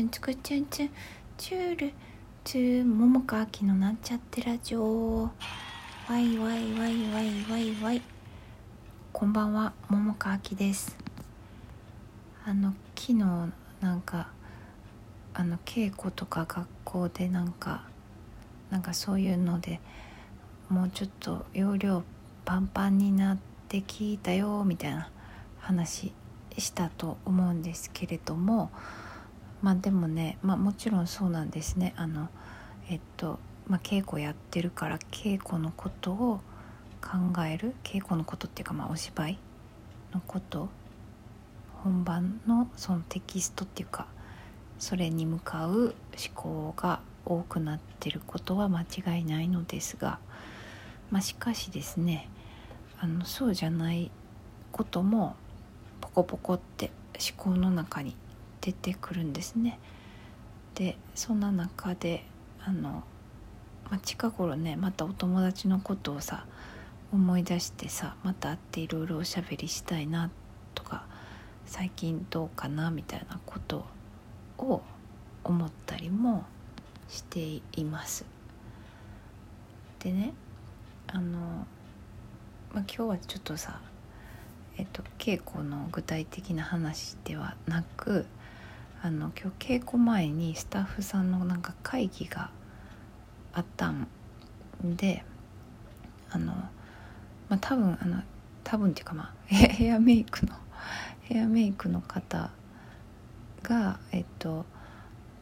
ツンツクチュンツン。チュール。ツー桃川きのなんちゃってラジオ。ワイワイワイワイワイワイ。こんばんは。桃川きです。あの昨日なんかあの稽古とか学校でなんかなんかそういうのでもうちょっと容量パンパンになって聞いたよみたいな話したと思うんですけれどもまあでもね、まあ、もちろんそうなんですね。あのえっと、まあ、稽古やってるから稽古のことを考える稽古のことっていうかまあお芝居のこと本番のそのテキストっていうかそれに向かう思考が多くなってることは間違いないのですが、まあ、しかしですねあのそうじゃないこともポコポコって思考の中に出てくるんですね。でそんな中であの、まあ、近頃ねまたお友達のことをさ思い出してさまた会っていろいろおしゃべりしたいなとか最近どうかなみたいなことを思ったりもしています。でねあの、まあ、今日はちょっとさえっと、稽古の具体的な話ではなくあの今日稽古前にスタッフさんのなんか会議があったんであの、まあ、多分あの多分っていうかまあ ヘアメイクのヘアメイクの方がえっと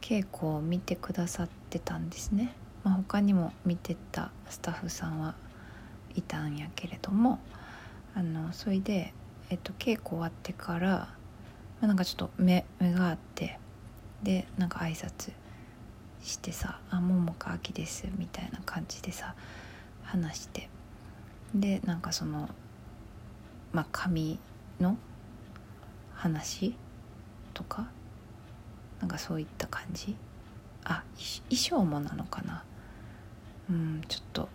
稽古を見てくださってたんですね、まあ、他にも見てたスタッフさんはいたんやけれどもあのそれでえっと、稽古終わってから、まあ、なんかちょっと目目があってでなんか挨拶してさ「あ桃か秋です」みたいな感じでさ話してでなんかそのまあ髪の話とかなんかそういった感じ。あ衣装もなのかな。うんちょっと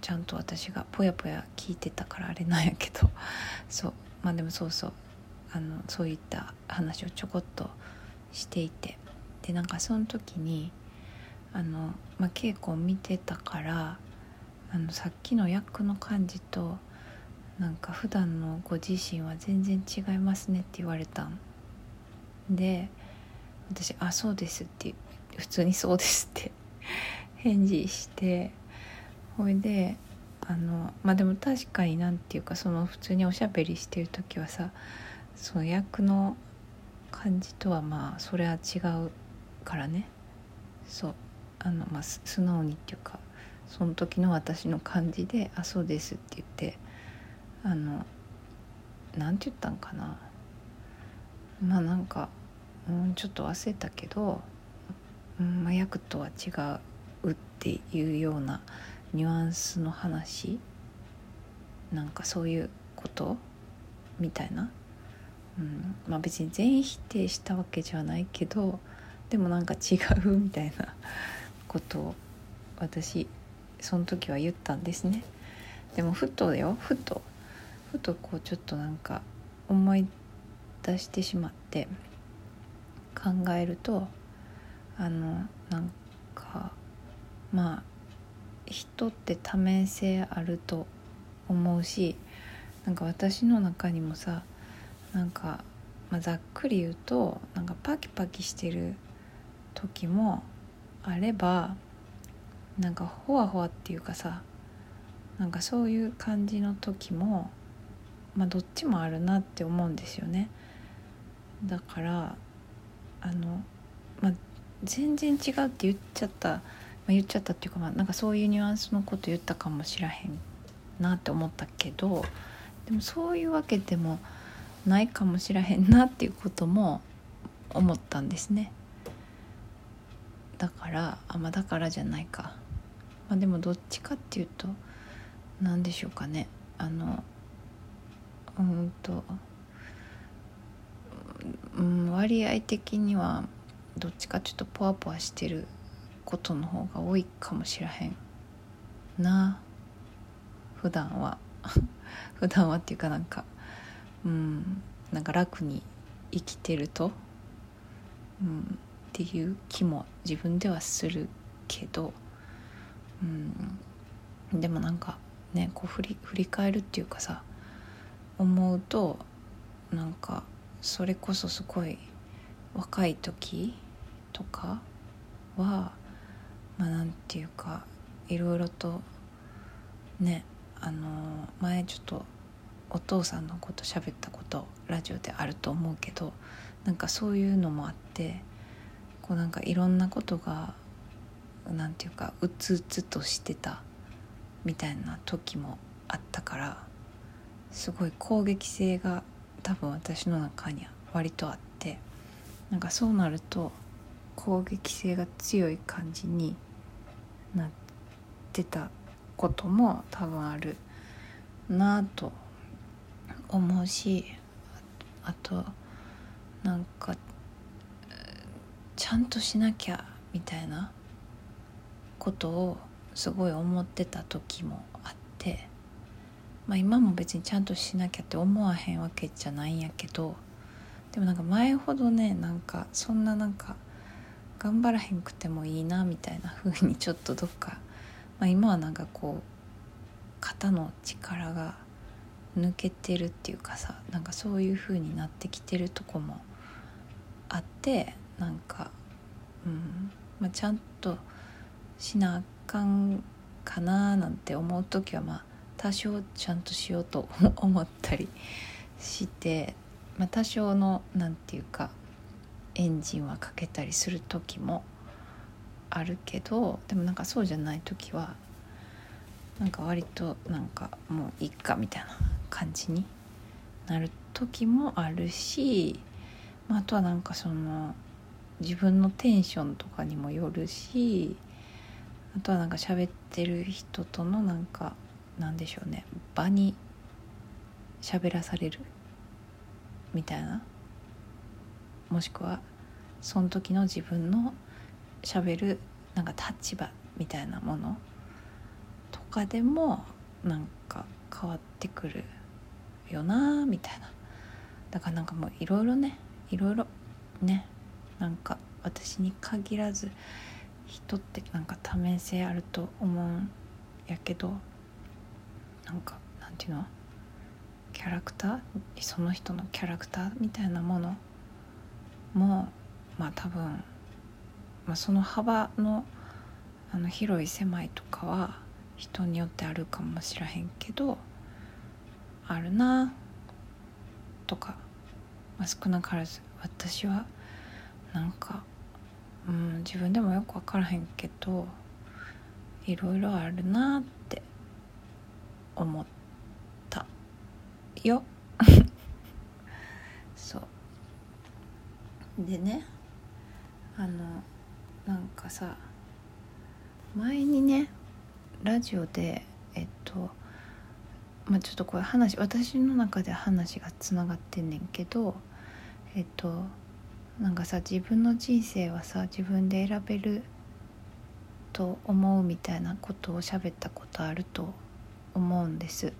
ちゃんと私がぽやぽや聞いてたからあれなんやけど。そう。まあでもそうそう。あのそういった話をちょこっとしていて。でなんかその時にあの、まあ、稽古を見てたからあのさっきの役の感じとなんか普段のご自身は全然違いますねって言われたん。で私「あそうです」って普通に「そうです」って返事してほいであのまあでも確かになんていうかその普通におしゃべりしてる時はさその役の感じとはまあそれは違うからね。そう。あのまあ素直にっていうかその時の私の感じで「あそうです」って言ってあのなんて言ったんかな。まあなんか、うん、ちょっと忘れたけど、うんまあ、役とは違うっていうようなニュアンスの話？なんかそういうこと？みたいな、うん。まあ、別に全否定したわけじゃないけどでもなんか違うみたいなことを私その時は言ったんですね。でもふとだよふと。ふとこうちょっとなんか思い出してしまって考えるとあのなんかまあ人って多面性あると思うしなんか私の中にもさなんか、まあ、ざっくり言うとなんかパキパキしてる時もあればなんかほわほわっていうかさなんかそういう感じの時もまあどっちもあるなって思うんですよね。だからあの、まあ、全然違うって言っちゃったあ、言っちゃったっていうか、まあ、なんかそういうニュアンスのこと言ったかもしらへんなって思ったけどでもそういうわけでもないかもしらへんなっていうことも思ったんですね。だからあまあだからじゃないか、まあ、でもどっちかっていうと何でしょうかね。あのうんと、うん、割合的にはどっちかちょっとポワポワしてることの方が多いかもしらへんな。普段は。普段はっていうかなんかうん。なんか楽に生きてると、うん、っていう気も自分ではするけど、うん、でもなんかねこう振り振り返るっていうかさ思うとなんかそれこそすごい若い時とかはまあなんていうかいろいろとねあの前ちょっとお父さんのこと喋ったことラジオであると思うけどなんかそういうのもあってこうなんかいろんなことがなんていうかうつうつとしてたみたいな時もあったからすごい攻撃性が多分私の中には割とあってなんかそうなると攻撃性が強い感じになってたことも多分あるなと思うしあとなんかちゃんとしなきゃみたいなことをすごい思ってた時もあってまあ今も別にちゃんとしなきゃって思わへんわけじゃないんやけどでもなんか前ほどねなんかそんななんか頑張らへんくてもいいなみたいな風にちょっとどっか、まあ、今はなんかこう肩の力が抜けてるっていうかさなんかそういう風になってきてるとこもあってなんか、うんまあ、ちゃんとしなあかんかななんて思う時はまあ多少ちゃんとしようと 思ったりして、まあ、多少の何て言うかエンジンはかけたりする時もあるけどでもなんかそうじゃない時はなんか割となんかもういっかみたいな感じになる時もあるし、まあ、あとはなんかその自分のテンションとかにもよるしあとはなんか喋ってる人とのなんかなんでしょうね場に喋らされるみたいなもしくはその時の自分のしゃべるなんか立場みたいなものとかでもなんか変わってくるよなみたいな。だからなんかもういろいろねいろいろねなんか私に限らず人ってなんか多面性あると思うんやけどなんかなんていうの？キャラクター？その人のキャラクターみたいなもの？もまあ多分、まあ、その幅のあの広い狭いとかは人によってあるかもしらへんけどあるなとか、まあ、少なからず私はなんか、うん、自分でもよく分からへんけどいろいろあるなって思ったよ。そう。でねあのなんかさ前にねラジオでえっとまあちょっとこれ話私の中で話がつながってんねんけどえっとなんかさ自分の人生はさ自分で選べると思うみたいなことを喋ったことあると思うんです。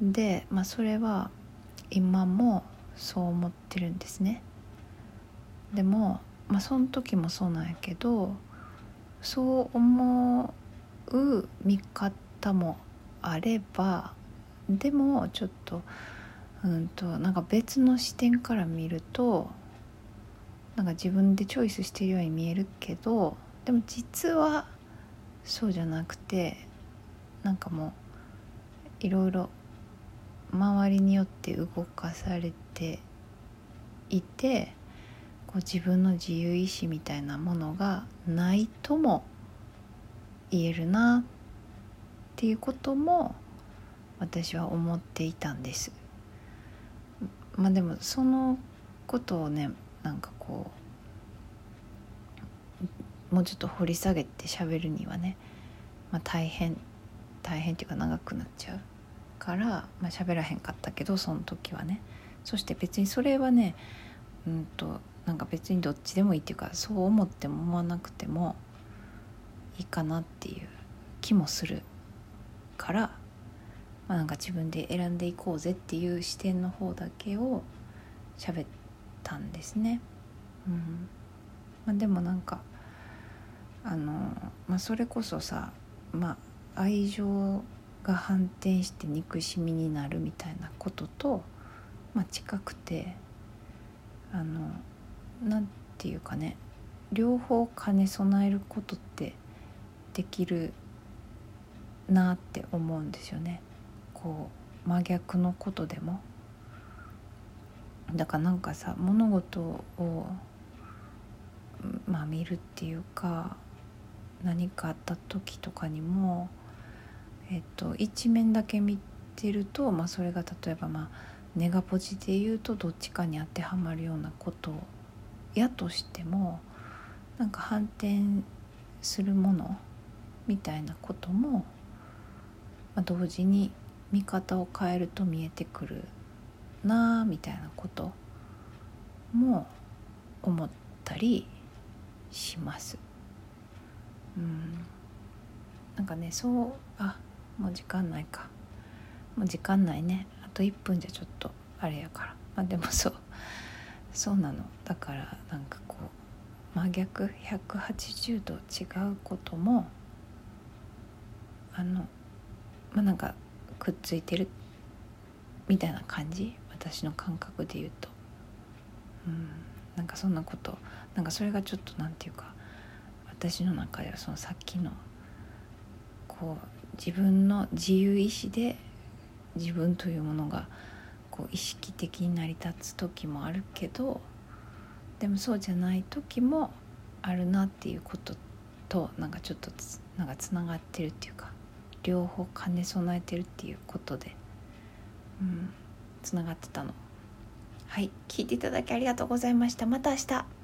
でまあそれは今もそう思ってるんですね。でもまあその時もそうなんやけどそう思う見方もあればでもちょっとうんとなんか別の視点から見るとなんか自分でチョイスしてるように見えるけどでも実はそうじゃなくてなんかもういろいろ周りによって動かされていてこう自分の自由意志みたいなものがないとも言えるなっていうことも私は思っていたんです。まあでもそのことをねなんかこうもうちょっと掘り下げて喋るにはね、まあ、大変大変っていうか長くなっちゃうから、まあ、喋らへんかったけどその時はねそして別にそれはねうんとなんか別にどっちでもいいっていうかそう思っても思わなくてもいいかなっていう気もするから、まあ、なんか自分で選んでいこうぜっていう視点の方だけを喋ったんですね。うん、まあ、でもなんかあの、まあ、それこそさ、まあ、愛情が反転して憎しみになるみたいなことと、まあ、近くてあのなんていうかね両方兼ね備えることってできるなって思うんですよね。こう真逆のことでもだからなんかさ物事をまあ見るっていうか何かあった時とかにもえっと、一面だけ見てると、まあ、それが例えば、まあ、ネガポジで言うとどっちかに当てはまるようなことやとしてもなんか反転するものみたいなことも、まあ、同時に見方を変えると見えてくるなあみたいなことも思ったりします。うん。なんかねそうあもう時間ないか。もう時間ないね。あと1分じゃちょっとあれやから。まあでもそう。そうなの。だからなんかこう真逆。180度違うこともあのまあなんかくっついてるみたいな感じ？私の感覚で言うと。うん。なんかそんなこと。なんかそれがちょっとなんていうか私の中ではそのさっきのこう自分の自由意志で自分というものがこう意識的に成り立つ時もあるけどでもそうじゃない時もあるなっていうこととなんかちょっとつなんかつながってるっていうか両方兼ね備えてるっていうことでうんつながってたの。はい聞いていただきありがとうございました。また明日。